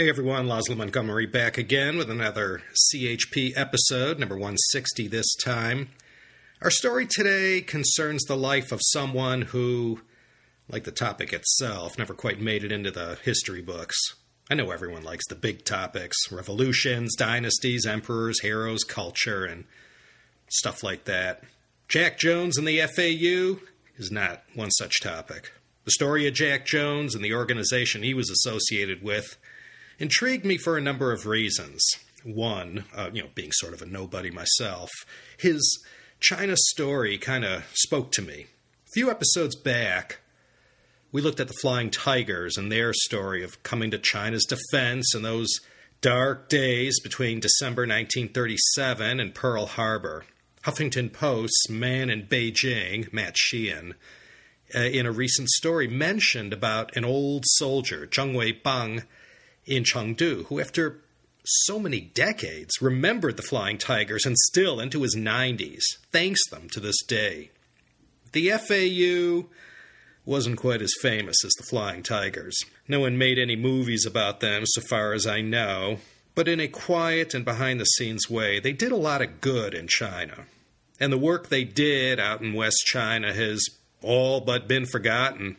Hey everyone, Laszlo Montgomery back again with another CHP episode, number 160 this time. Our story today concerns the life of someone who, like the topic itself, never quite made it into the history books. I know everyone likes the big topics revolutions, dynasties, emperors, heroes, culture, and stuff like that. Jack Jones and the FAU is not one such topic. The story of Jack Jones and the organization he was associated with intrigued me for a number of reasons. One, uh, you know, being sort of a nobody myself, his China story kind of spoke to me. A few episodes back, we looked at the Flying Tigers and their story of coming to China's defense in those dark days between December 1937 and Pearl Harbor. Huffington Post's man in Beijing, Matt Sheehan, uh, in a recent story mentioned about an old soldier, Zheng Wei Bang, in Chengdu, who, after so many decades, remembered the Flying Tigers and still, into his 90s, thanks them to this day. The FAU wasn't quite as famous as the Flying Tigers. No one made any movies about them, so far as I know, but in a quiet and behind the scenes way, they did a lot of good in China. And the work they did out in West China has all but been forgotten.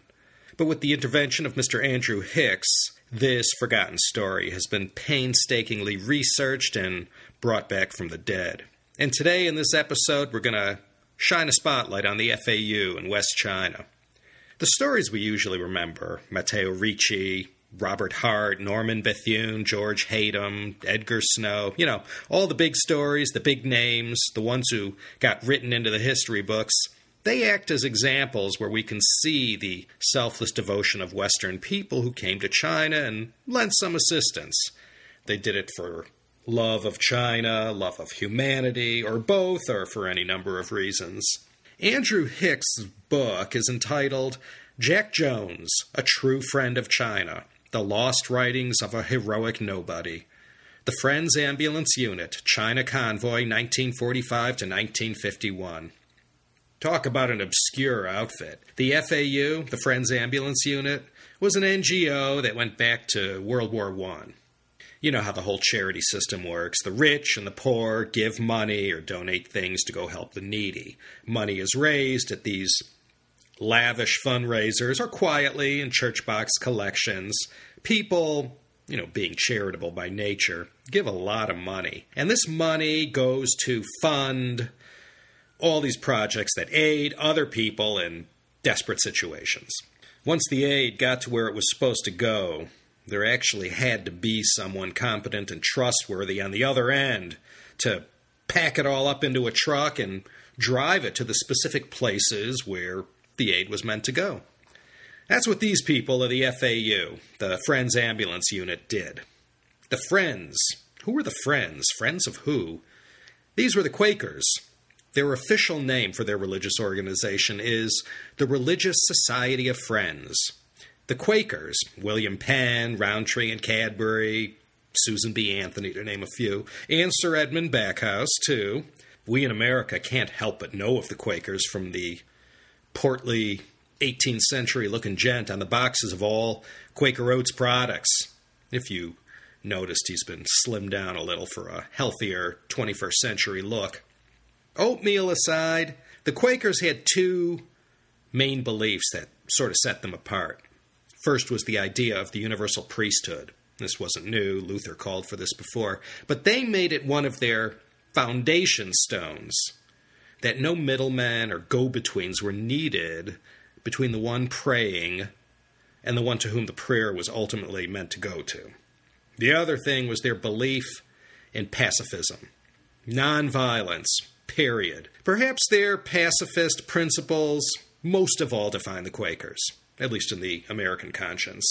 But with the intervention of Mr. Andrew Hicks, this forgotten story has been painstakingly researched and brought back from the dead. And today, in this episode, we're going to shine a spotlight on the FAU in West China. The stories we usually remember Matteo Ricci, Robert Hart, Norman Bethune, George Hatem, Edgar Snow, you know, all the big stories, the big names, the ones who got written into the history books they act as examples where we can see the selfless devotion of Western people who came to China and lent some assistance. They did it for love of China, love of humanity, or both, or for any number of reasons. Andrew Hicks' book is entitled Jack Jones, A True Friend of China The Lost Writings of a Heroic Nobody. The Friends Ambulance Unit, China Convoy, 1945 to 1951. Talk about an obscure outfit. The FAU, the Friends Ambulance Unit, was an NGO that went back to World War I. You know how the whole charity system works. The rich and the poor give money or donate things to go help the needy. Money is raised at these lavish fundraisers or quietly in church box collections. People, you know, being charitable by nature, give a lot of money. And this money goes to fund all these projects that aid other people in desperate situations. Once the aid got to where it was supposed to go, there actually had to be someone competent and trustworthy on the other end to pack it all up into a truck and drive it to the specific places where the aid was meant to go. That's what these people of the FAU, the Friends Ambulance Unit, did. The Friends. Who were the Friends? Friends of who? These were the Quakers, their official name for their religious organization is the Religious Society of Friends. The Quakers, William Penn, Rowntree and Cadbury, Susan B. Anthony, to name a few, and Sir Edmund Backhouse, too. We in America can't help but know of the Quakers from the portly 18th century looking gent on the boxes of all Quaker Oats products. If you noticed, he's been slimmed down a little for a healthier 21st century look. Oatmeal aside, the Quakers had two main beliefs that sort of set them apart. First was the idea of the universal priesthood. This wasn't new, Luther called for this before, but they made it one of their foundation stones that no middlemen or go betweens were needed between the one praying and the one to whom the prayer was ultimately meant to go to. The other thing was their belief in pacifism, nonviolence, period. Perhaps their pacifist principles most of all define the Quakers, at least in the American conscience.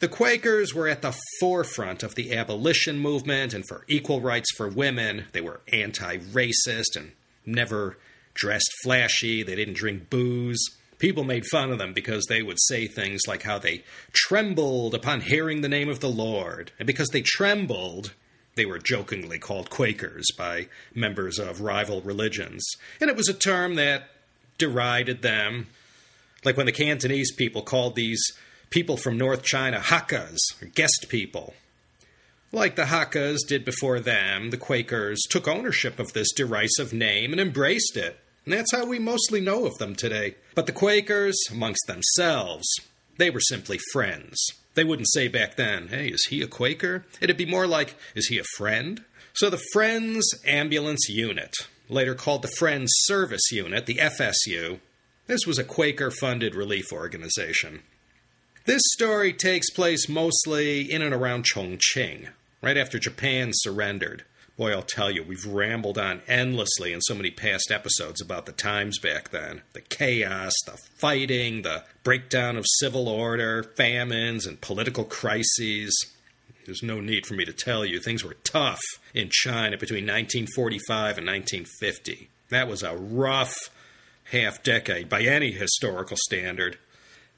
The Quakers were at the forefront of the abolition movement and for equal rights for women. They were anti racist and never dressed flashy. They didn't drink booze. People made fun of them because they would say things like how they trembled upon hearing the name of the Lord. And because they trembled, they were jokingly called Quakers by members of rival religions. And it was a term that derided them. Like when the Cantonese people called these people from North China Hakkas, or guest people. Like the Hakkas did before them, the Quakers took ownership of this derisive name and embraced it. And that's how we mostly know of them today. But the Quakers, amongst themselves, they were simply friends. They wouldn't say back then, hey, is he a Quaker? It'd be more like, is he a friend? So the Friends Ambulance Unit, later called the Friends Service Unit, the FSU, this was a Quaker funded relief organization. This story takes place mostly in and around Chongqing, right after Japan surrendered. Boy, I'll tell you, we've rambled on endlessly in so many past episodes about the times back then. The chaos, the fighting, the breakdown of civil order, famines, and political crises. There's no need for me to tell you, things were tough in China between 1945 and 1950. That was a rough half decade by any historical standard.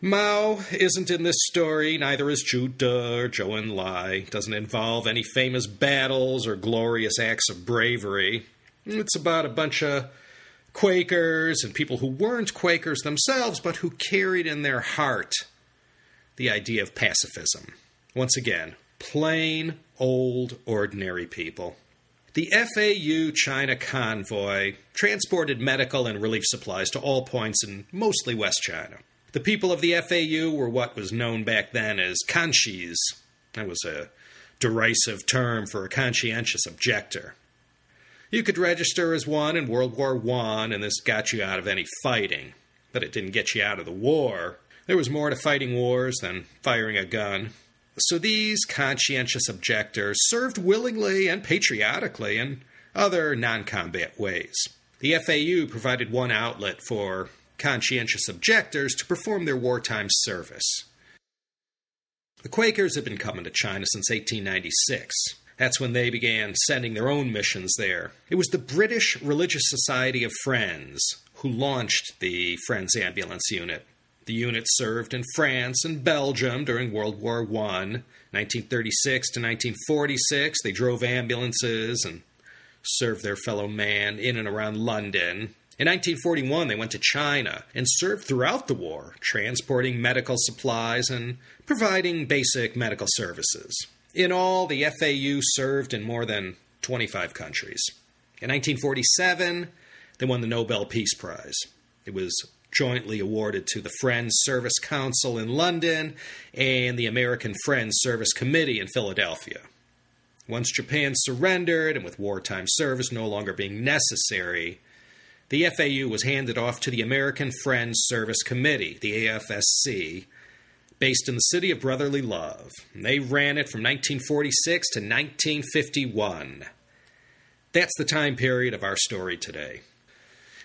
Mao isn't in this story, neither is De or Zhou Enlai. Doesn't involve any famous battles or glorious acts of bravery. It's about a bunch of Quakers and people who weren't Quakers themselves, but who carried in their heart the idea of pacifism. Once again, plain, old, ordinary people. The FAU China convoy transported medical and relief supplies to all points in mostly West China. The people of the FAU were what was known back then as conchies. That was a derisive term for a conscientious objector. You could register as one in World War I, and this got you out of any fighting. But it didn't get you out of the war. There was more to fighting wars than firing a gun. So these conscientious objectors served willingly and patriotically in other non combat ways. The FAU provided one outlet for conscientious objectors to perform their wartime service. The Quakers had been coming to China since 1896. That's when they began sending their own missions there. It was the British Religious Society of Friends who launched the Friends Ambulance Unit. The unit served in France and Belgium during World War I. 1936 to 1946, they drove ambulances and served their fellow man in and around London. In 1941, they went to China and served throughout the war, transporting medical supplies and providing basic medical services. In all, the FAU served in more than 25 countries. In 1947, they won the Nobel Peace Prize. It was jointly awarded to the Friends Service Council in London and the American Friends Service Committee in Philadelphia. Once Japan surrendered, and with wartime service no longer being necessary, the FAU was handed off to the American Friends Service Committee, the AFSC, based in the city of brotherly love. They ran it from 1946 to 1951. That's the time period of our story today.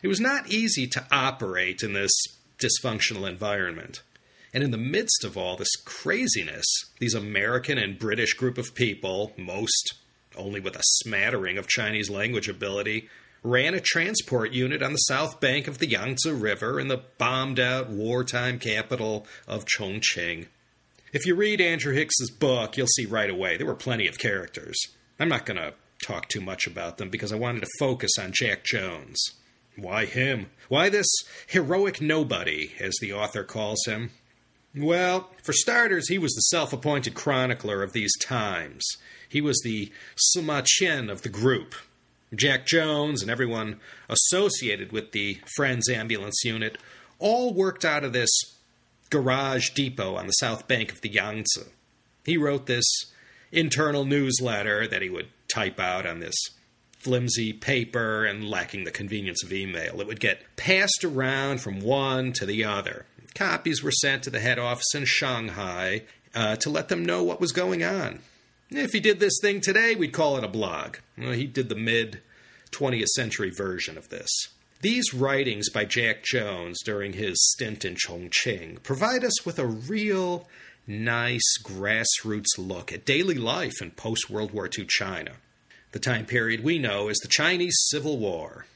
It was not easy to operate in this dysfunctional environment. And in the midst of all this craziness, these American and British group of people, most only with a smattering of Chinese language ability, ran a transport unit on the south bank of the Yangtze River in the bombed out wartime capital of Chongqing. If you read Andrew Hicks's book, you'll see right away there were plenty of characters. I'm not going to talk too much about them because I wanted to focus on Jack Jones. Why him? Why this heroic nobody, as the author calls him? Well, for starters, he was the self appointed chronicler of these times. He was the Sima Qian of the group, Jack Jones and everyone associated with the Friends Ambulance Unit all worked out of this garage depot on the south bank of the Yangtze. He wrote this internal newsletter that he would type out on this flimsy paper and lacking the convenience of email. It would get passed around from one to the other. Copies were sent to the head office in Shanghai uh, to let them know what was going on. If he did this thing today, we'd call it a blog. Well, he did the mid 20th century version of this. These writings by Jack Jones during his stint in Chongqing provide us with a real nice grassroots look at daily life in post World War II China. The time period we know is the Chinese Civil War.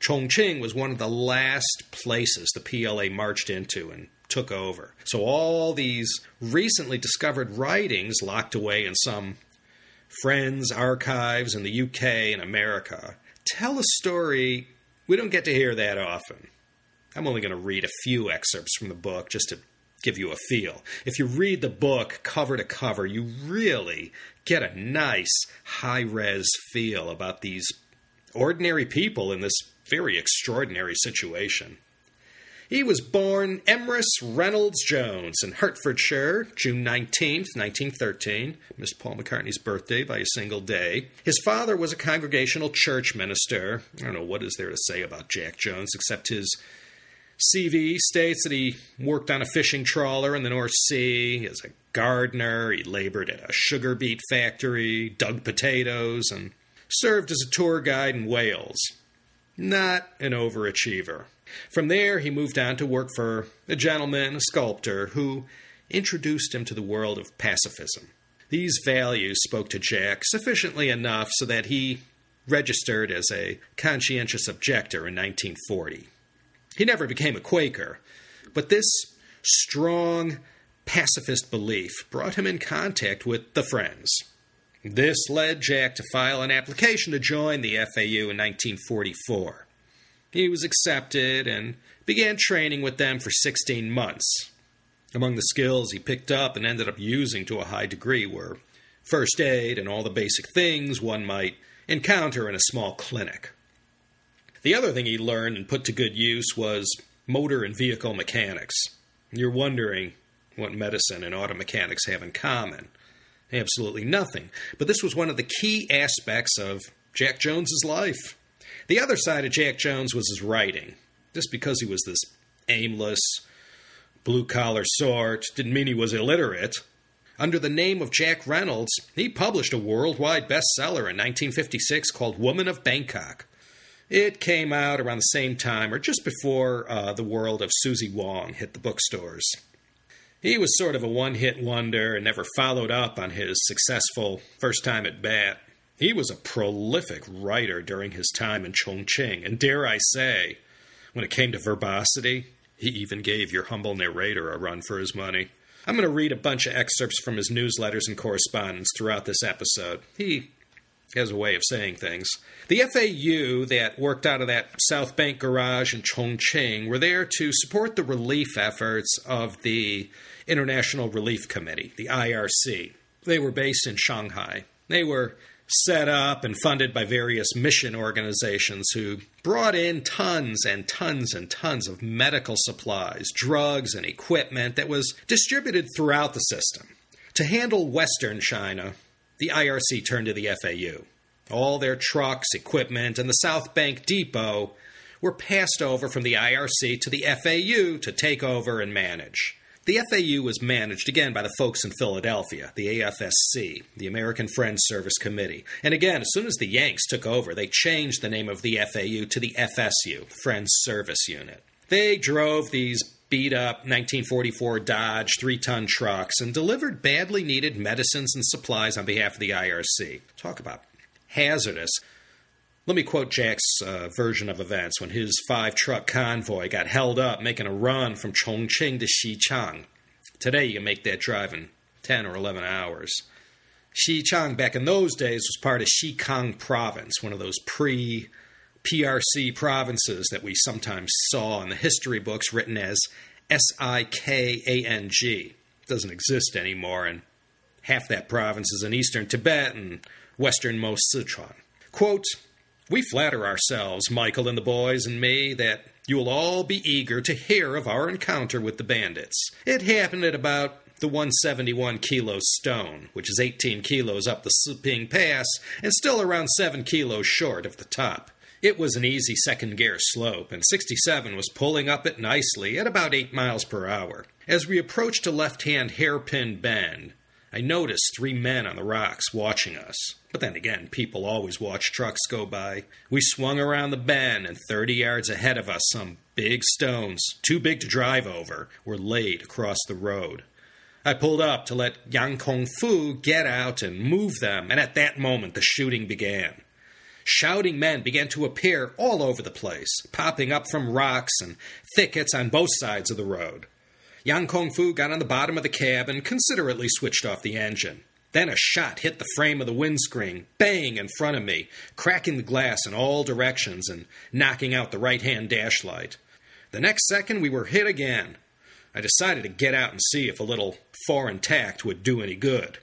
Chongqing was one of the last places the PLA marched into and took over. So all these recently discovered writings locked away in some friends' archives in the UK and America tell a story we don't get to hear that often. I'm only going to read a few excerpts from the book just to give you a feel. If you read the book cover to cover, you really get a nice high res feel about these ordinary people in this very extraordinary situation. He was born Emrys Reynolds Jones in Hertfordshire, June 19, 1913, missed Paul McCartney's birthday by a single day. His father was a congregational church minister. I don't know what is there to say about Jack Jones except his CV states that he worked on a fishing trawler in the North Sea as a gardener. He labored at a sugar beet factory, dug potatoes, and served as a tour guide in Wales. Not an overachiever. From there, he moved on to work for a gentleman, a sculptor, who introduced him to the world of pacifism. These values spoke to Jack sufficiently enough so that he registered as a conscientious objector in 1940. He never became a Quaker, but this strong pacifist belief brought him in contact with the Friends. This led Jack to file an application to join the FAU in 1944. He was accepted and began training with them for 16 months. Among the skills he picked up and ended up using to a high degree were first aid and all the basic things one might encounter in a small clinic. The other thing he learned and put to good use was motor and vehicle mechanics. You're wondering what medicine and auto mechanics have in common. Absolutely nothing. But this was one of the key aspects of Jack Jones's life. The other side of Jack Jones was his writing. Just because he was this aimless, blue collar sort didn't mean he was illiterate. Under the name of Jack Reynolds, he published a worldwide bestseller in 1956 called Woman of Bangkok. It came out around the same time, or just before uh, the world of Suzie Wong hit the bookstores. He was sort of a one hit wonder and never followed up on his successful first time at bat. He was a prolific writer during his time in Chongqing, and dare I say, when it came to verbosity, he even gave your humble narrator a run for his money. I'm going to read a bunch of excerpts from his newsletters and correspondence throughout this episode. He has a way of saying things. The FAU that worked out of that South Bank garage in Chongqing were there to support the relief efforts of the International Relief Committee, the IRC. They were based in Shanghai. They were set up and funded by various mission organizations who brought in tons and tons and tons of medical supplies, drugs, and equipment that was distributed throughout the system. To handle Western China, the IRC turned to the FAU. All their trucks, equipment, and the South Bank Depot were passed over from the IRC to the FAU to take over and manage. The FAU was managed again by the folks in Philadelphia, the AFSC, the American Friends Service Committee. And again, as soon as the Yanks took over, they changed the name of the FAU to the FSU, Friends Service Unit. They drove these beat up 1944 Dodge three ton trucks and delivered badly needed medicines and supplies on behalf of the IRC. Talk about hazardous. Let me quote Jack's uh, version of events when his five truck convoy got held up making a run from Chongqing to Xichang. Today you can make that drive in 10 or 11 hours. Xichang back in those days was part of Xikang province, one of those pre PRC provinces that we sometimes saw in the history books written as S I K A N G. Doesn't exist anymore, and half that province is in eastern Tibet and westernmost Sichuan. Quote, We flatter ourselves, Michael and the boys and me, that you will all be eager to hear of our encounter with the bandits. It happened at about the 171 kilo stone, which is 18 kilos up the Siping Pass and still around 7 kilos short of the top. It was an easy second gear slope, and 67 was pulling up it nicely at about 8 miles per hour. As we approached a left hand hairpin bend, I noticed three men on the rocks watching us. But then again, people always watch trucks go by. We swung around the bend, and 30 yards ahead of us, some big stones, too big to drive over, were laid across the road. I pulled up to let Yang Kong Fu get out and move them, and at that moment the shooting began. Shouting men began to appear all over the place, popping up from rocks and thickets on both sides of the road. Yang Kong Fu got on the bottom of the cab and considerately switched off the engine. Then a shot hit the frame of the windscreen, bang in front of me, cracking the glass in all directions and knocking out the right hand dashlight. The next second, we were hit again. I decided to get out and see if a little foreign tact would do any good.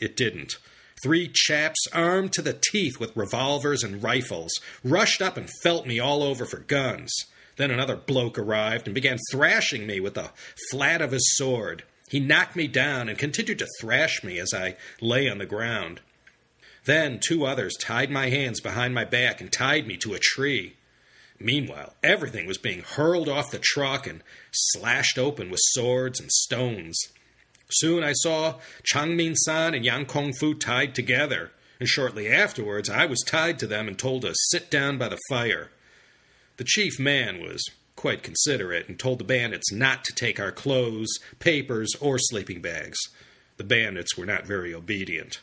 It didn't. Three chaps armed to the teeth with revolvers and rifles rushed up and felt me all over for guns. Then another bloke arrived and began thrashing me with the flat of his sword. He knocked me down and continued to thrash me as I lay on the ground. Then two others tied my hands behind my back and tied me to a tree. Meanwhile, everything was being hurled off the truck and slashed open with swords and stones. Soon I saw Chang Min San and Yang Kong Fu tied together, and shortly afterwards I was tied to them and told to sit down by the fire. The chief man was quite considerate and told the bandits not to take our clothes, papers, or sleeping bags. The bandits were not very obedient.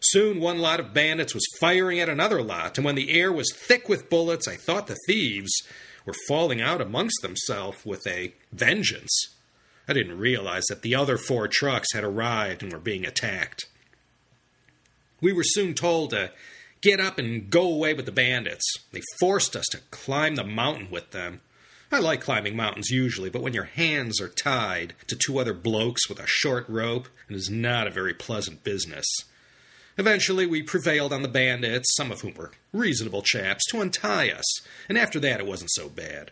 Soon one lot of bandits was firing at another lot, and when the air was thick with bullets, I thought the thieves were falling out amongst themselves with a vengeance. I didn't realize that the other four trucks had arrived and were being attacked. We were soon told to get up and go away with the bandits. They forced us to climb the mountain with them. I like climbing mountains usually, but when your hands are tied to two other blokes with a short rope, it is not a very pleasant business. Eventually, we prevailed on the bandits, some of whom were reasonable chaps, to untie us, and after that it wasn't so bad.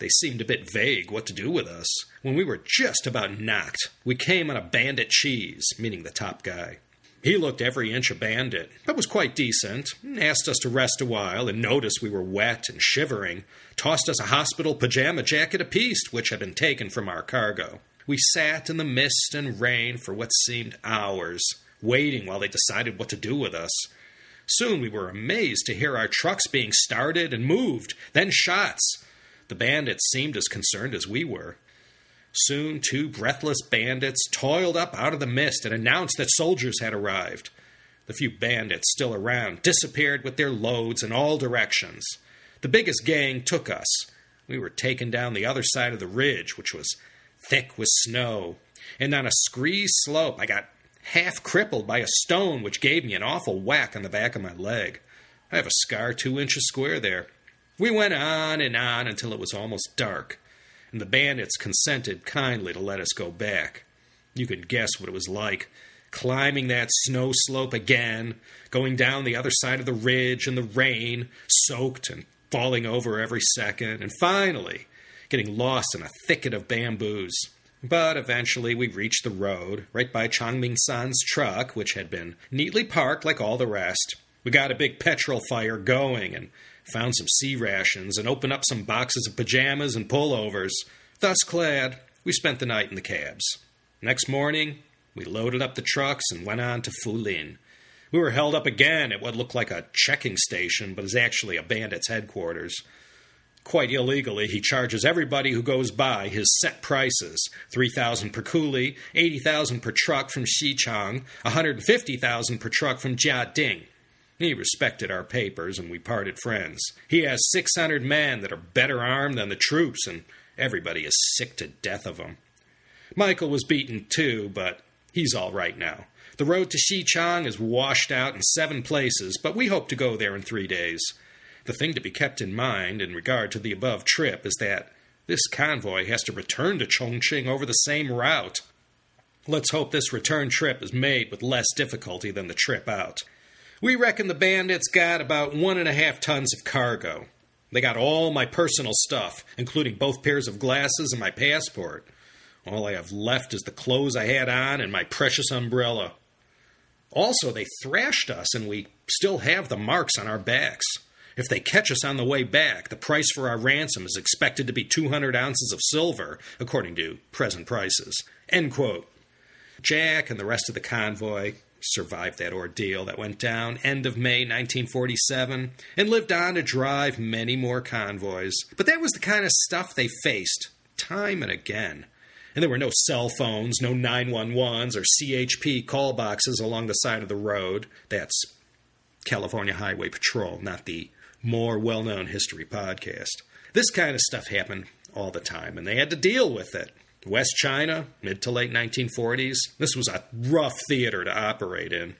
They seemed a bit vague what to do with us. When we were just about knocked, we came on a bandit cheese, meaning the top guy. He looked every inch a bandit, but was quite decent, asked us to rest a while, and noticed we were wet and shivering, tossed us a hospital pajama jacket apiece, which had been taken from our cargo. We sat in the mist and rain for what seemed hours, waiting while they decided what to do with us. Soon we were amazed to hear our trucks being started and moved, then shots. The bandits seemed as concerned as we were. Soon, two breathless bandits toiled up out of the mist and announced that soldiers had arrived. The few bandits still around disappeared with their loads in all directions. The biggest gang took us. We were taken down the other side of the ridge, which was thick with snow, and on a scree slope I got half crippled by a stone which gave me an awful whack on the back of my leg. I have a scar two inches square there. We went on and on until it was almost dark, and the bandits consented kindly to let us go back. You can guess what it was like climbing that snow slope again, going down the other side of the ridge in the rain, soaked and falling over every second, and finally getting lost in a thicket of bamboos. But eventually we reached the road, right by Changming San's truck, which had been neatly parked like all the rest. We got a big petrol fire going and found some C rations and opened up some boxes of pajamas and pullovers. Thus clad, we spent the night in the cabs. Next morning, we loaded up the trucks and went on to Fulin. We were held up again at what looked like a checking station, but is actually a bandit's headquarters. Quite illegally, he charges everybody who goes by his set prices 3000 per coolie, 80000 per truck from Xichang, 150000 per truck from Jiading. He respected our papers, and we parted friends. He has 600 men that are better armed than the troops, and everybody is sick to death of them. Michael was beaten too, but he's all right now. The road to Xichang is washed out in seven places, but we hope to go there in three days. The thing to be kept in mind in regard to the above trip is that this convoy has to return to Chongqing over the same route. Let's hope this return trip is made with less difficulty than the trip out. We reckon the bandits got about one and a half tons of cargo. They got all my personal stuff, including both pairs of glasses and my passport. All I have left is the clothes I had on and my precious umbrella. Also, they thrashed us, and we still have the marks on our backs. If they catch us on the way back, the price for our ransom is expected to be 200 ounces of silver, according to present prices. End quote. Jack and the rest of the convoy survived that ordeal that went down end of May 1947 and lived on to drive many more convoys. But that was the kind of stuff they faced time and again. And there were no cell phones, no 911s or CHP call boxes along the side of the road. That's California Highway Patrol, not the more well known history podcast. This kind of stuff happened all the time, and they had to deal with it. West China, mid to late 1940s, this was a rough theater to operate in.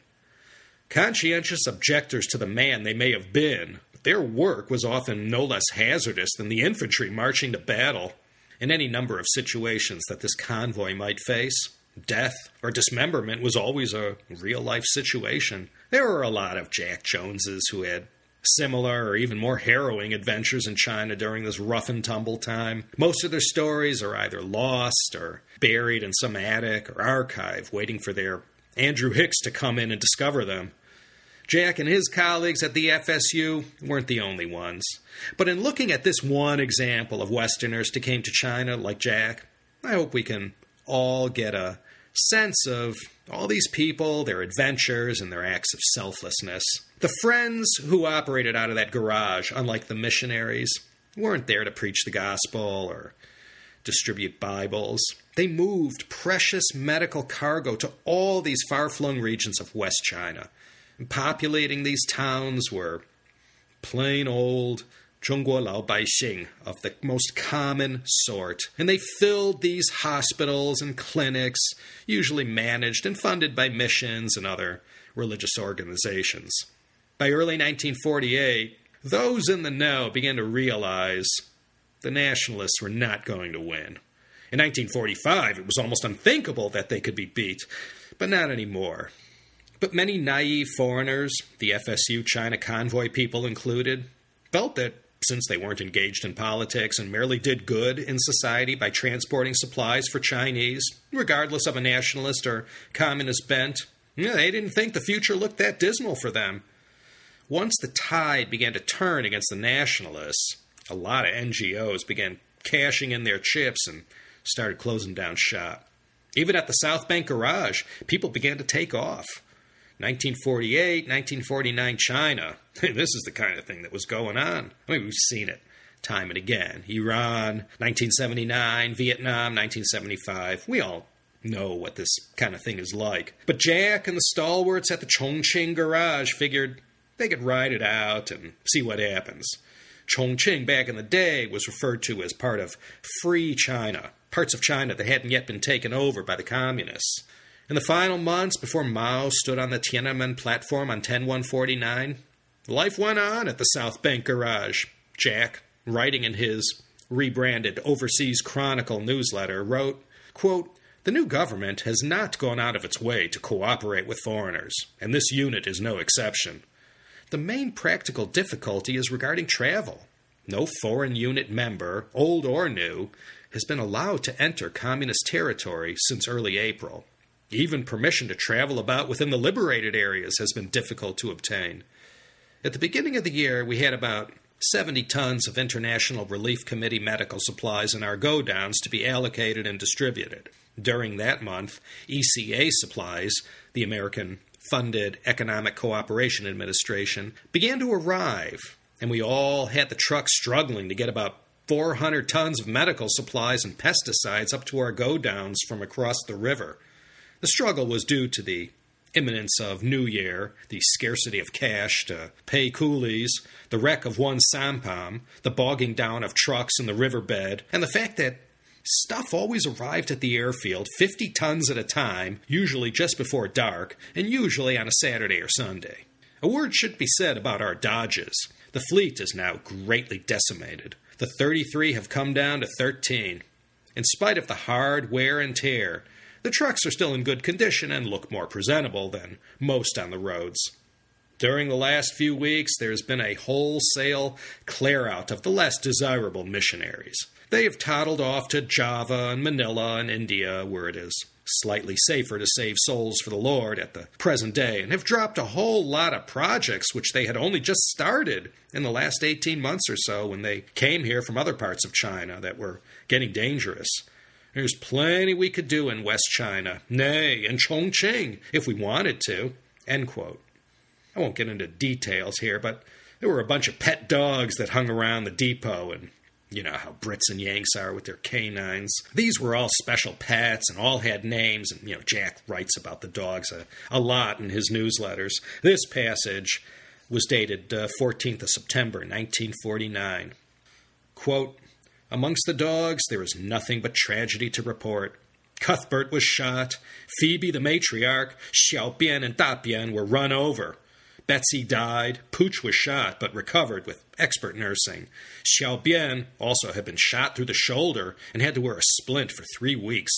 Conscientious objectors to the man they may have been, but their work was often no less hazardous than the infantry marching to battle. In any number of situations that this convoy might face, death or dismemberment was always a real life situation. There were a lot of Jack Joneses who had similar or even more harrowing adventures in China during this rough and tumble time. Most of their stories are either lost or buried in some attic or archive, waiting for their Andrew Hicks to come in and discover them. Jack and his colleagues at the FSU weren't the only ones. But in looking at this one example of Westerners who came to China like Jack, I hope we can all get a sense of all these people, their adventures, and their acts of selflessness. The friends who operated out of that garage, unlike the missionaries, weren't there to preach the gospel or distribute Bibles. They moved precious medical cargo to all these far flung regions of West China And populating these towns were plain old Zhongguo Lao Baixing of the most common sort, and they filled these hospitals and clinics, usually managed and funded by missions and other religious organizations. By early 1948, those in the know began to realize the nationalists were not going to win. In 1945, it was almost unthinkable that they could be beat, but not anymore. But many naive foreigners, the FSU China convoy people included, felt that since they weren't engaged in politics and merely did good in society by transporting supplies for Chinese, regardless of a nationalist or communist bent, they didn't think the future looked that dismal for them. Once the tide began to turn against the nationalists, a lot of NGOs began cashing in their chips and started closing down shop. Even at the South Bank Garage, people began to take off. 1948, 1949 China. this is the kind of thing that was going on. I mean, we've seen it time and again. Iran, 1979, Vietnam, 1975. We all know what this kind of thing is like. But Jack and the stalwarts at the Chongqing garage figured they could ride it out and see what happens. Chongqing back in the day was referred to as part of Free China, parts of China that hadn't yet been taken over by the communists. In the final months before Mao stood on the Tiananmen platform on 10149, life went on at the South Bank garage. Jack, writing in his rebranded Overseas Chronicle newsletter, wrote, quote, The new government has not gone out of its way to cooperate with foreigners, and this unit is no exception. The main practical difficulty is regarding travel. No foreign unit member, old or new, has been allowed to enter communist territory since early April. Even permission to travel about within the liberated areas has been difficult to obtain. At the beginning of the year, we had about 70 tons of International Relief Committee medical supplies in our go downs to be allocated and distributed. During that month, ECA Supplies, the American funded Economic Cooperation Administration, began to arrive, and we all had the trucks struggling to get about 400 tons of medical supplies and pesticides up to our go downs from across the river. The struggle was due to the imminence of New Year, the scarcity of cash to pay coolies, the wreck of one sampan, the bogging down of trucks in the riverbed, and the fact that stuff always arrived at the airfield 50 tons at a time, usually just before dark, and usually on a Saturday or Sunday. A word should be said about our dodges. The fleet is now greatly decimated. The 33 have come down to 13. In spite of the hard wear and tear, the trucks are still in good condition and look more presentable than most on the roads. During the last few weeks, there has been a wholesale clear out of the less desirable missionaries. They have toddled off to Java and Manila and India, where it is slightly safer to save souls for the Lord at the present day, and have dropped a whole lot of projects which they had only just started in the last 18 months or so when they came here from other parts of China that were getting dangerous. There's plenty we could do in West China, nay, in Chongqing, if we wanted to. End quote. I won't get into details here, but there were a bunch of pet dogs that hung around the depot, and You know how Brits and Yanks are with their canines. These were all special pets and all had names, and, you know, Jack writes about the dogs a, a lot in his newsletters. This passage was dated uh, 14th of September, 1949. Quote, Amongst the dogs, there is nothing but tragedy to report. Cuthbert was shot. Phoebe, the matriarch, Xiaobian, and Dabian were run over. Betsy died. Pooch was shot but recovered with expert nursing. Xiao Bian also had been shot through the shoulder and had to wear a splint for three weeks.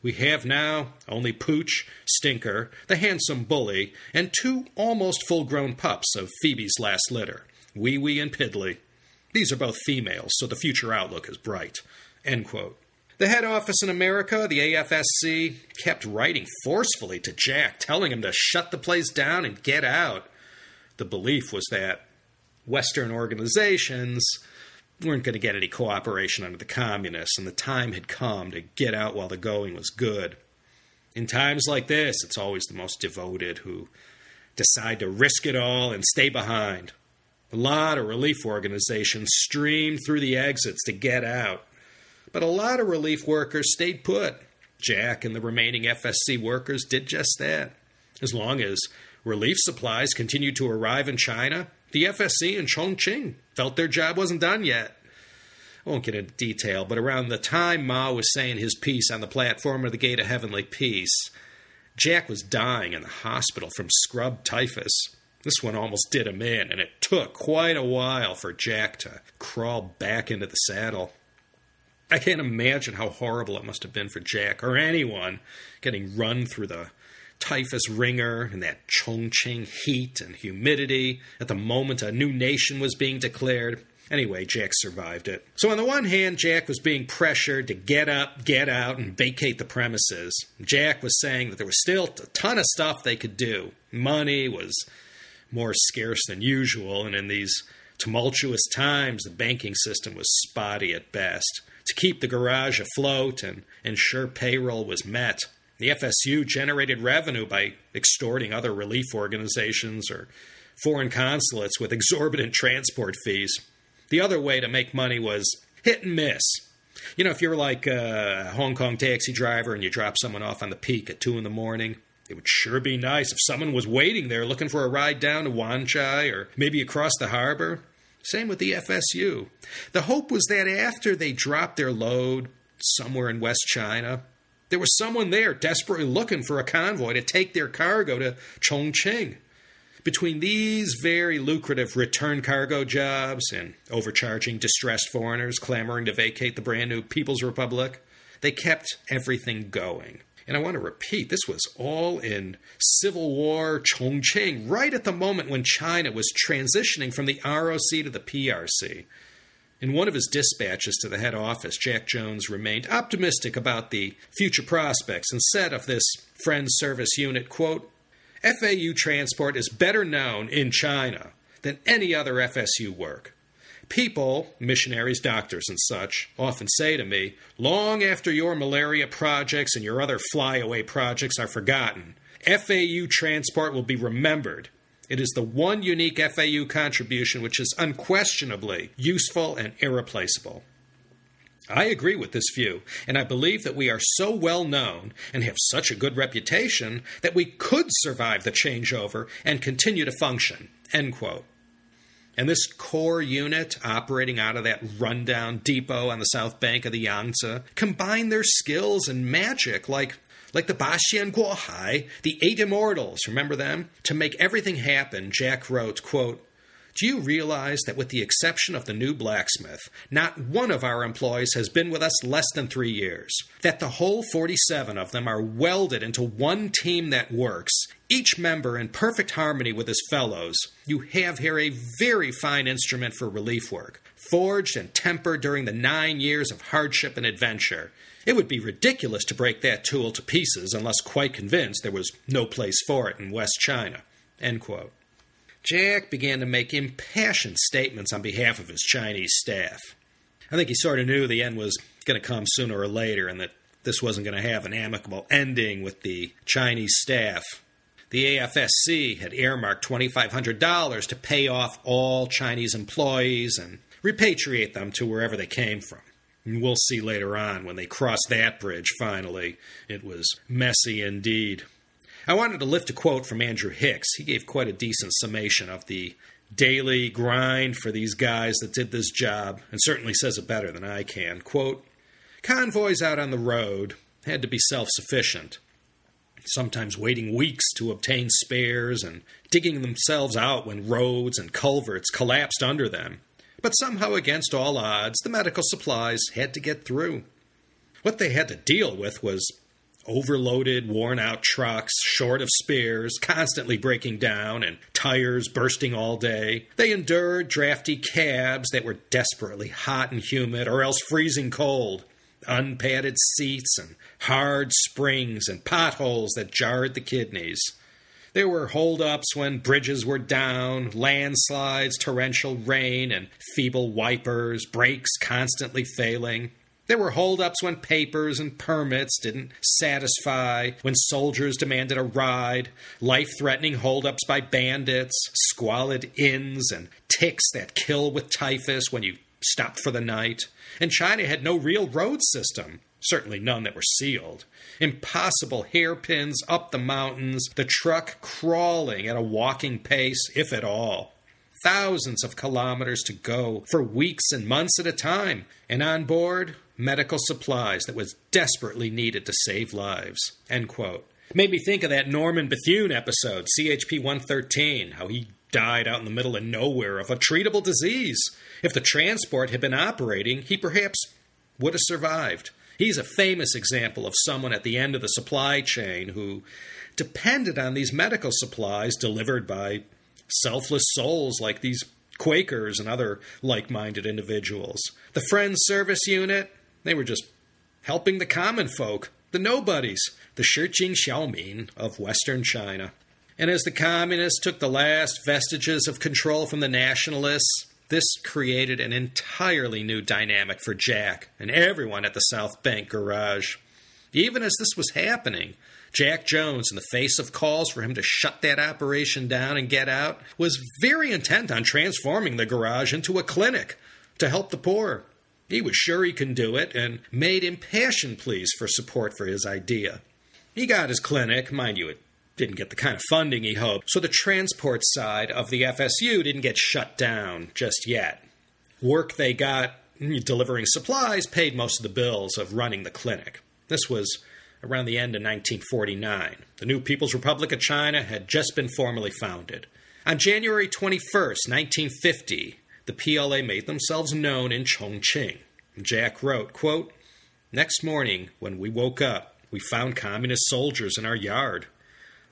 We have now only Pooch, Stinker, the handsome bully, and two almost full grown pups of Phoebe's last litter, Wee Wee and Piddly. These are both females, so the future outlook is bright. The head office in America, the AFSC, kept writing forcefully to Jack, telling him to shut the place down and get out the belief was that Western organizations weren't going to get any cooperation under the communists, and the time had come to get out while the going was good. In times like this, it's always the most devoted who decide to risk it all and stay behind. A lot of relief organizations streamed through the exits to get out, but a lot of relief workers stayed put. Jack and the remaining FSC workers did just that. As long as Relief supplies continued to arrive in China. The FSC in Chongqing felt their job wasn't done yet. I won't get into detail, but around the time Mao was saying his piece on the platform of the Gate of Heavenly Peace, Jack was dying in the hospital from scrub typhus. This one almost did him in, and it took quite a while for Jack to crawl back into the saddle. I can't imagine how horrible it must have been for Jack or anyone getting run through the typhus ringer and that Chongqing heat and humidity at the moment a new nation was being declared. Anyway, Jack survived it. So, on the one hand, Jack was being pressured to get up, get out, and vacate the premises. Jack was saying that there was still a ton of stuff they could do. Money was more scarce than usual, and in these tumultuous times, the banking system was spotty at best. To keep the garage afloat and ensure payroll was met, the FSU generated revenue by extorting other relief organizations or foreign consulates with exorbitant transport fees. The other way to make money was hit and miss. You know, if you're like a Hong Kong taxi driver and you drop someone off on the peak at 2 in the morning, it would sure be nice if someone was waiting there looking for a ride down to Wan Chai or maybe across the harbor. Same with the FSU. The hope was that after they dropped their load somewhere in West China, there was someone there desperately looking for a convoy to take their cargo to Chongqing. Between these very lucrative return cargo jobs and overcharging distressed foreigners clamoring to vacate the brand new People's Republic, they kept everything going. And I want to repeat, this was all in Civil War Chongqing, right at the moment when China was transitioning from the ROC to the PRC. In one of his dispatches to the head office, Jack Jones remained optimistic about the future prospects and said of this Friends Service unit, quote, FAU transport is better known in China than any other FSU work. People, missionaries, doctors, and such, often say to me, long after your malaria projects and your other flyaway projects are forgotten, FAU transport will be remembered it is the one unique FAU contribution which is unquestionably useful and irreplaceable. I agree with this view, and I believe that we are so well known and have such a good reputation that we could survive the changeover and continue to function. End quote. And this core unit operating out of that rundown depot on the south bank of the Yangtze combined their skills and magic like like the Baxian Guohai, the Eight Immortals, remember them? To make everything happen, Jack wrote, quote, do you realize that with the exception of the new blacksmith, not one of our employees has been with us less than three years? That the whole 47 of them are welded into one team that works, each member in perfect harmony with his fellows? You have here a very fine instrument for relief work, forged and tempered during the nine years of hardship and adventure. It would be ridiculous to break that tool to pieces unless quite convinced there was no place for it in West China. Jack began to make impassioned statements on behalf of his Chinese staff. I think he sort of knew the end was going to come sooner or later and that this wasn't going to have an amicable ending with the Chinese staff. The AFSC had earmarked $2,500 to pay off all Chinese employees and repatriate them to wherever they came from. And we'll see later on when they crossed that bridge finally. It was messy indeed. I wanted to lift a quote from Andrew Hicks. He gave quite a decent summation of the daily grind for these guys that did this job, and certainly says it better than I can. Quote Convoys out on the road had to be self sufficient, sometimes waiting weeks to obtain spares and digging themselves out when roads and culverts collapsed under them. But somehow, against all odds, the medical supplies had to get through. What they had to deal with was overloaded, worn out trucks, short of spares, constantly breaking down, and tires bursting all day. They endured drafty cabs that were desperately hot and humid, or else freezing cold, unpadded seats, and hard springs and potholes that jarred the kidneys. There were holdups when bridges were down, landslides, torrential rain, and feeble wipers, brakes constantly failing. There were holdups when papers and permits didn't satisfy, when soldiers demanded a ride, life threatening holdups by bandits, squalid inns, and ticks that kill with typhus when you stopped for the night. And China had no real road system, certainly none that were sealed. Impossible hairpins up the mountains, the truck crawling at a walking pace, if at all thousands of kilometers to go for weeks and months at a time, and on board, medical supplies that was desperately needed to save lives. End quote. Made me think of that Norman Bethune episode, CHP 113, how he died out in the middle of nowhere of a treatable disease. If the transport had been operating, he perhaps would have survived. He's a famous example of someone at the end of the supply chain who depended on these medical supplies delivered by selfless souls like these Quakers and other like minded individuals. The Friends Service Unit, they were just helping the common folk, the nobodies, the Shijing Xiaomin of Western China. And as the communists took the last vestiges of control from the nationalists, this created an entirely new dynamic for Jack and everyone at the South Bank garage. Even as this was happening, Jack Jones, in the face of calls for him to shut that operation down and get out, was very intent on transforming the garage into a clinic to help the poor. He was sure he could do it and made impassioned pleas for support for his idea. He got his clinic, mind you, it didn't get the kind of funding he hoped, so the transport side of the FSU didn't get shut down just yet. Work they got delivering supplies paid most of the bills of running the clinic. This was around the end of 1949. The new People's Republic of China had just been formally founded. On January 21, 1950, the PLA made themselves known in Chongqing. Jack wrote, quote, Next morning, when we woke up, we found communist soldiers in our yard.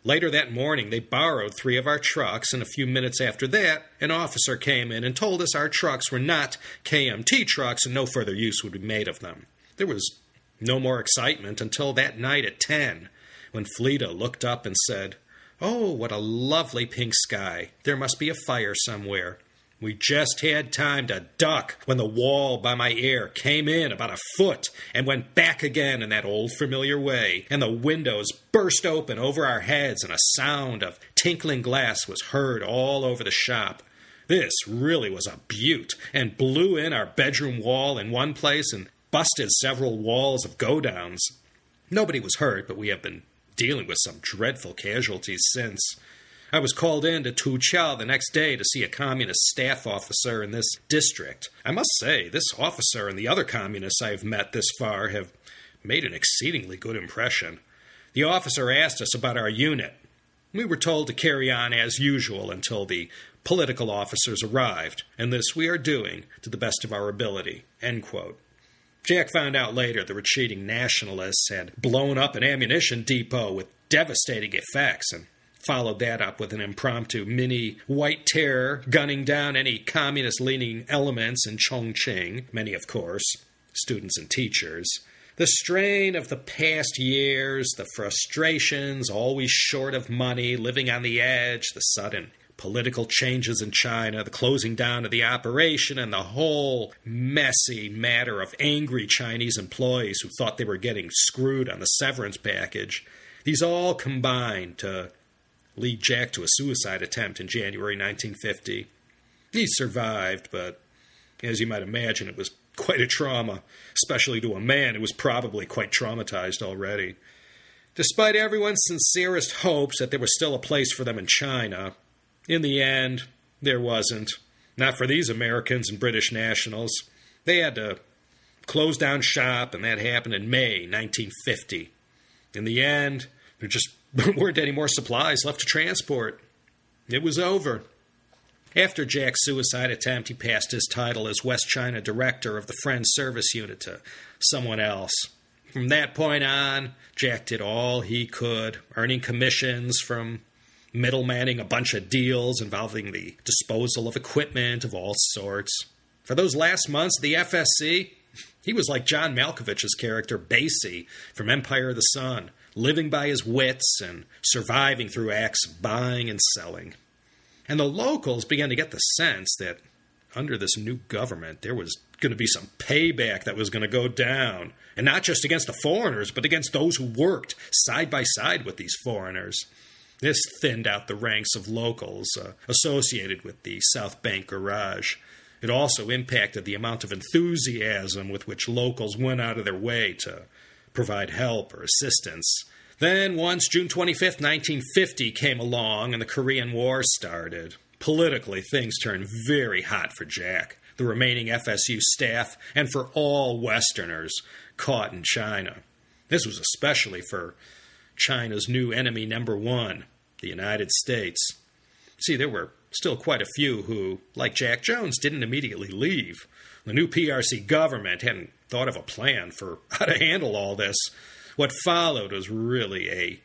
Later that morning, they borrowed three of our trucks, and a few minutes after that, an officer came in and told us our trucks were not KMT trucks and no further use would be made of them. There was no more excitement until that night at 10, when Fleta looked up and said, Oh, what a lovely pink sky. There must be a fire somewhere. We just had time to duck when the wall by my ear came in about a foot and went back again in that old familiar way, and the windows burst open over our heads, and a sound of tinkling glass was heard all over the shop. This really was a beaut, and blew in our bedroom wall in one place and busted several walls of godowns. Nobody was hurt, but we have been dealing with some dreadful casualties since. I was called in to Tuqiao the next day to see a communist staff officer in this district. I must say, this officer and the other communists I have met this far have made an exceedingly good impression. The officer asked us about our unit. We were told to carry on as usual until the political officers arrived, and this we are doing to the best of our ability. Jack found out later the retreating nationalists had blown up an ammunition depot with devastating effects and followed that up with an impromptu mini white terror gunning down any communist leaning elements in Chongqing, many, of course, students and teachers. The strain of the past years, the frustrations, always short of money, living on the edge, the sudden political changes in China, the closing down of the operation, and the whole messy matter of angry Chinese employees who thought they were getting screwed on the severance package, these all combined to lead Jack to a suicide attempt in January 1950. He survived, but As you might imagine, it was quite a trauma, especially to a man who was probably quite traumatized already. Despite everyone's sincerest hopes that there was still a place for them in China, in the end, there wasn't. Not for these Americans and British nationals. They had to close down shop, and that happened in May 1950. In the end, there just weren't any more supplies left to transport. It was over. After Jack's suicide attempt, he passed his title as West China director of the Friends Service Unit to someone else. From that point on, Jack did all he could, earning commissions from middlemaning a bunch of deals involving the disposal of equipment of all sorts. For those last months the FSC, he was like John Malkovich's character Basie from Empire of the Sun, living by his wits and surviving through acts of buying and selling. And the locals began to get the sense that under this new government, there was going to be some payback that was going to go down. And not just against the foreigners, but against those who worked side by side with these foreigners. This thinned out the ranks of locals uh, associated with the South Bank Garage. It also impacted the amount of enthusiasm with which locals went out of their way to provide help or assistance. Then, once June 25, 1950 came along and the Korean War started, politically things turned very hot for Jack, the remaining FSU staff, and for all Westerners caught in China. This was especially for China's new enemy number one, the United States. See, there were still quite a few who, like Jack Jones, didn't immediately leave. The new PRC government hadn't thought of a plan for how to handle all this. What followed was really a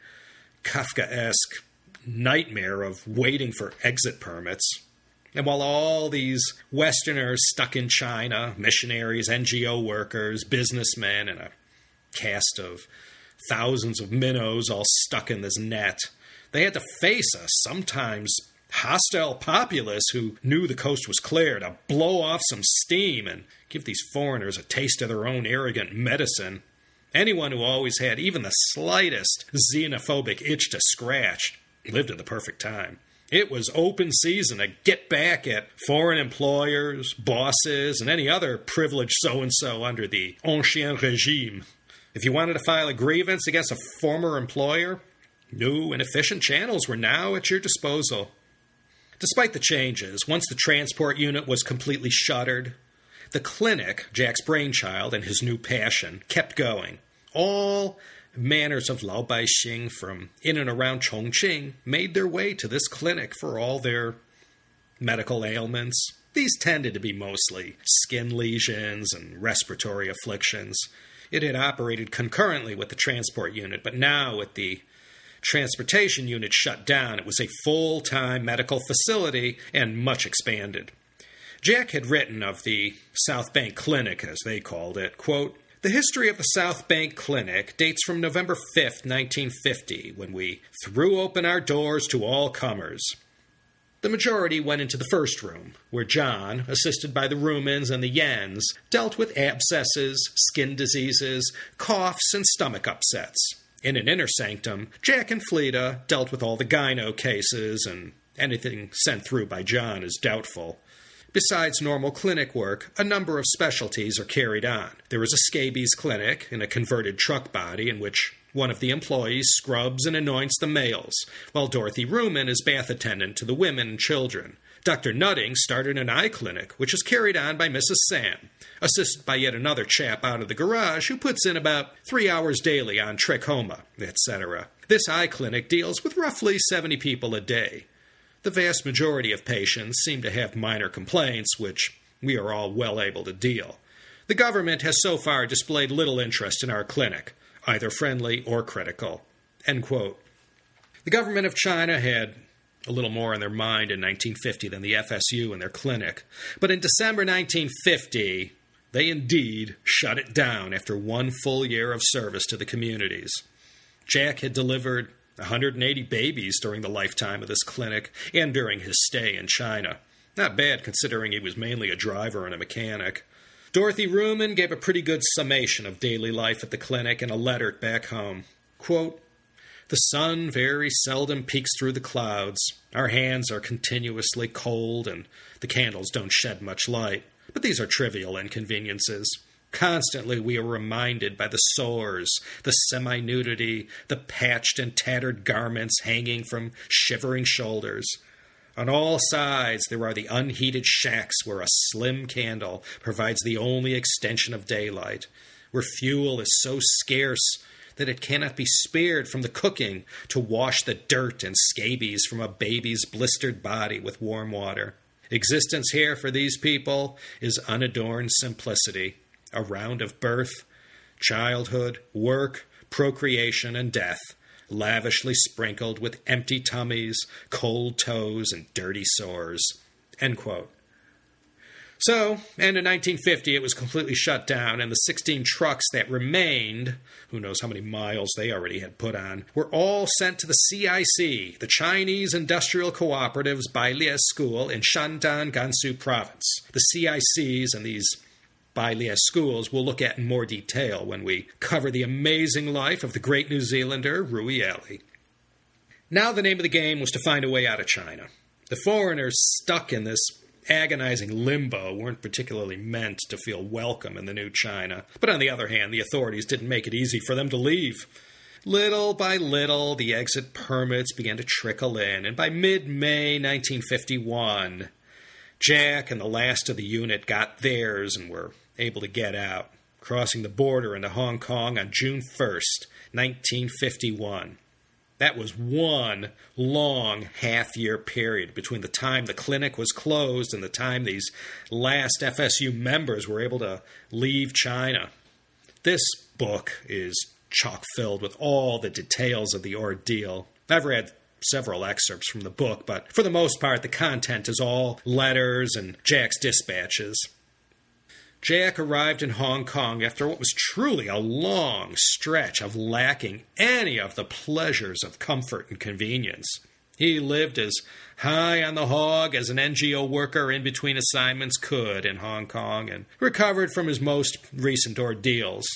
Kafkaesque nightmare of waiting for exit permits. And while all these Westerners stuck in China, missionaries, NGO workers, businessmen, and a cast of thousands of minnows all stuck in this net, they had to face a sometimes hostile populace who knew the coast was clear to blow off some steam and give these foreigners a taste of their own arrogant medicine. Anyone who always had even the slightest xenophobic itch to scratch lived at the perfect time. It was open season to get back at foreign employers, bosses, and any other privileged so and so under the Ancien Regime. If you wanted to file a grievance against a former employer, New and efficient channels were now at your disposal. Despite the changes, once the transport unit was completely shuttered, the clinic, Jack's brainchild and his new passion, kept going. All manners of Lao Xing from in and around Chongqing made their way to this clinic for all their medical ailments. These tended to be mostly skin lesions and respiratory afflictions. It had operated concurrently with the transport unit, but now with the transportation unit shut down. It was a full time medical facility and much expanded. Jack had written of the South Bank Clinic, as they called it, quote, the history of the South Bank Clinic dates from November 5, 1950, when we threw open our doors to all comers. The majority went into the first room, where John, assisted by the Rumens and the Yens, dealt with abscesses, skin diseases, coughs, and stomach upsets. In an inner sanctum, Jack and Fleeta dealt with all the gyno cases, and anything sent through by John is doubtful. Besides normal clinic work, a number of specialties are carried on. There is a scabies clinic in a converted truck body in which one of the employees scrubs and anoints the males, while Dorothy Rumen is bath attendant to the women and children. Dr. Nutting started an eye clinic, which is carried on by Mrs. Sam, assisted by yet another chap out of the garage who puts in about three hours daily on trachoma, etc. This eye clinic deals with roughly 70 people a day. The vast majority of patients seem to have minor complaints, which we are all well able to deal. The government has so far displayed little interest in our clinic, either friendly or critical. The government of China had a little more in their mind in 1950 than the FSU and their clinic. But in December 1950, they indeed shut it down after one full year of service to the communities. Jack had delivered 180 babies during the lifetime of this clinic and during his stay in China. Not bad considering he was mainly a driver and a mechanic. Dorothy Rumen gave a pretty good summation of daily life at the clinic in a letter back home. Quote, the sun very seldom peeks through the clouds. Our hands are continuously cold, and the candles don't shed much light. but these are trivial inconveniences. Constantly, we are reminded by the sores, the semi nudity, the patched and tattered garments hanging from shivering shoulders. On all sides, there are the unheated shacks where a slim candle provides the only extension of daylight, where fuel is so scarce that it cannot be spared from the cooking to wash the dirt and scabies from a baby's blistered body with warm water. Existence here for these people is unadorned simplicity a round of birth, childhood, work, procreation, and death, lavishly sprinkled with empty tummies, cold toes, and dirty sores. So, and in 1950, it was completely shut down, and the 16 trucks that remained, who knows how many miles they already had put on, were all sent to the CIC, the Chinese Industrial Cooperative's Bailies School in Shandan, Gansu Province. The CICs and these Bailies schools we'll look at in more detail when we cover the amazing life of the great New Zealander Rewi Alley. Now, the name of the game was to find a way out of China. The foreigners stuck in this agonizing limbo weren't particularly meant to feel welcome in the new China. But on the other hand, the authorities didn't make it easy for them to leave. Little by little, the exit permits began to trickle in, and by mid May 1951, Jack and the last of the unit got theirs and were able to get out, crossing the border into Hong Kong on June 1st, 1951. That was one long half year period between the time the clinic was closed and the time these last FSU members were able to leave China. This book is chock filled with all the details of the ordeal. I've read several excerpts from the book, but for the most part, the content is all letters and Jack's dispatches. Jack arrived in Hong Kong after what was truly a long stretch of lacking any of the pleasures of comfort and convenience. He lived as high on the hog as an NGO worker in between assignments could in Hong Kong and recovered from his most recent ordeals.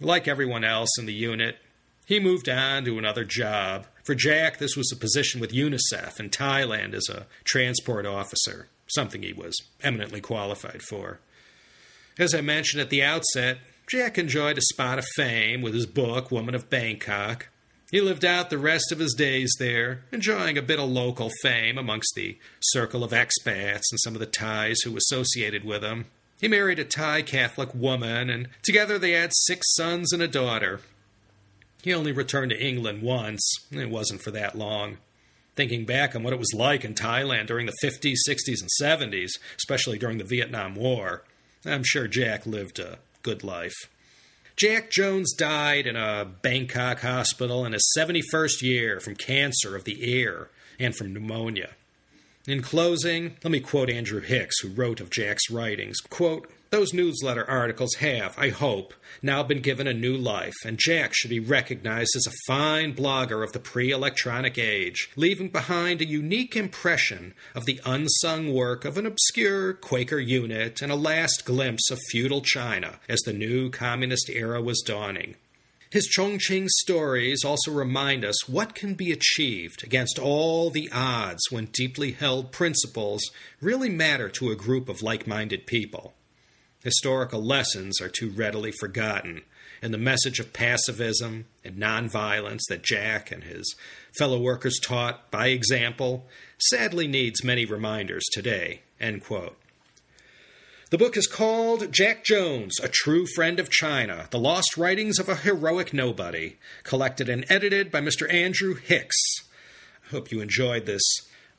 Like everyone else in the unit, he moved on to another job. For Jack, this was a position with UNICEF in Thailand as a transport officer, something he was eminently qualified for. As I mentioned at the outset, Jack enjoyed a spot of fame with his book, Woman of Bangkok. He lived out the rest of his days there, enjoying a bit of local fame amongst the circle of expats and some of the Thais who associated with him. He married a Thai Catholic woman, and together they had six sons and a daughter. He only returned to England once, it wasn't for that long. Thinking back on what it was like in Thailand during the 50s, 60s, and 70s, especially during the Vietnam War, I'm sure Jack lived a good life. Jack Jones died in a Bangkok hospital in his 71st year from cancer of the ear and from pneumonia. In closing, let me quote Andrew Hicks, who wrote of Jack's writings. Quote, those newsletter articles have, I hope, now been given a new life, and Jack should be recognized as a fine blogger of the pre electronic age, leaving behind a unique impression of the unsung work of an obscure Quaker unit and a last glimpse of feudal China as the new communist era was dawning. His Chongqing stories also remind us what can be achieved against all the odds when deeply held principles really matter to a group of like minded people. Historical lessons are too readily forgotten, and the message of pacifism and nonviolence that Jack and his fellow workers taught by example sadly needs many reminders today. The book is called Jack Jones, A True Friend of China The Lost Writings of a Heroic Nobody, collected and edited by Mr. Andrew Hicks. I hope you enjoyed this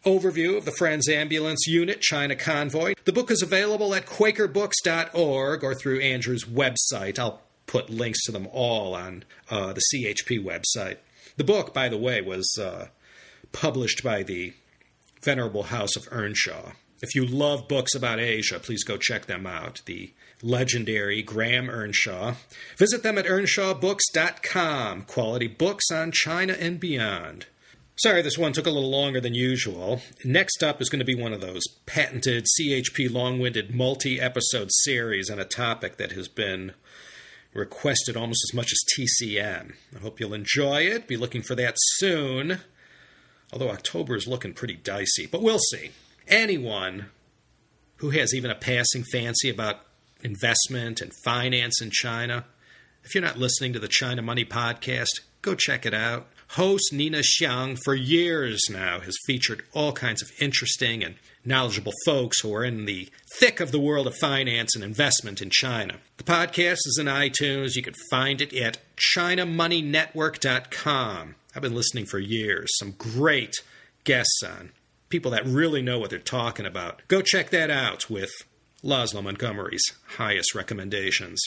overview of the Friends Ambulance Unit China Convoy. The book is available at QuakerBooks.org or through Andrew's website. I'll put links to them all on uh, the CHP website. The book, by the way, was uh, published by the Venerable House of Earnshaw. If you love books about Asia, please go check them out. The legendary Graham Earnshaw. Visit them at earnshawbooks.com. Quality books on China and beyond. Sorry, this one took a little longer than usual. Next up is going to be one of those patented CHP long winded multi episode series on a topic that has been requested almost as much as TCM. I hope you'll enjoy it. Be looking for that soon. Although October is looking pretty dicey, but we'll see. Anyone Who has even a passing fancy about investment and finance in China? If you're not listening to the China Money podcast, go check it out. Host Nina Xiang, for years now, has featured all kinds of interesting and knowledgeable folks who are in the thick of the world of finance and investment in China. The podcast is in iTunes. You can find it at ChinaMoneyNetwork.com. I've been listening for years. Some great guests on, people that really know what they're talking about. Go check that out with Laszlo Montgomery's highest recommendations.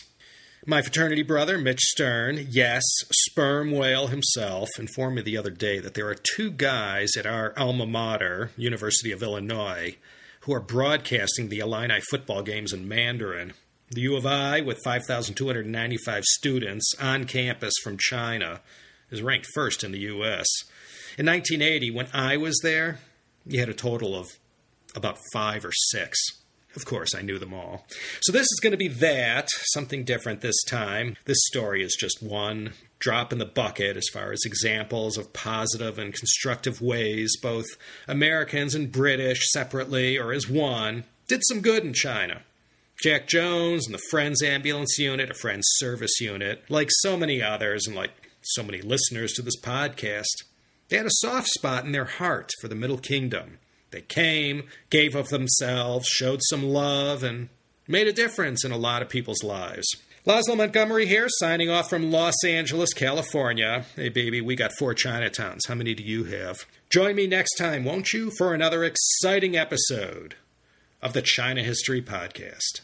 My fraternity brother, Mitch Stern, yes, sperm whale himself, informed me the other day that there are two guys at our alma mater, University of Illinois, who are broadcasting the Illini football games in Mandarin. The U of I, with 5,295 students on campus from China, is ranked first in the U.S. In 1980, when I was there, you had a total of about five or six. Of course, I knew them all. So this is going to be that, something different this time. This story is just one drop in the bucket as far as examples of positive and constructive ways both Americans and British, separately or as one, did some good in China. Jack Jones and the Friends Ambulance Unit, a Friends Service Unit, like so many others and like so many listeners to this podcast, they had a soft spot in their heart for the Middle Kingdom they came, gave of themselves, showed some love, and made a difference in a lot of people's lives. Laszlo Montgomery here, signing off from Los Angeles, California. Hey, baby, we got four Chinatowns. How many do you have? Join me next time, won't you, for another exciting episode of the China History Podcast.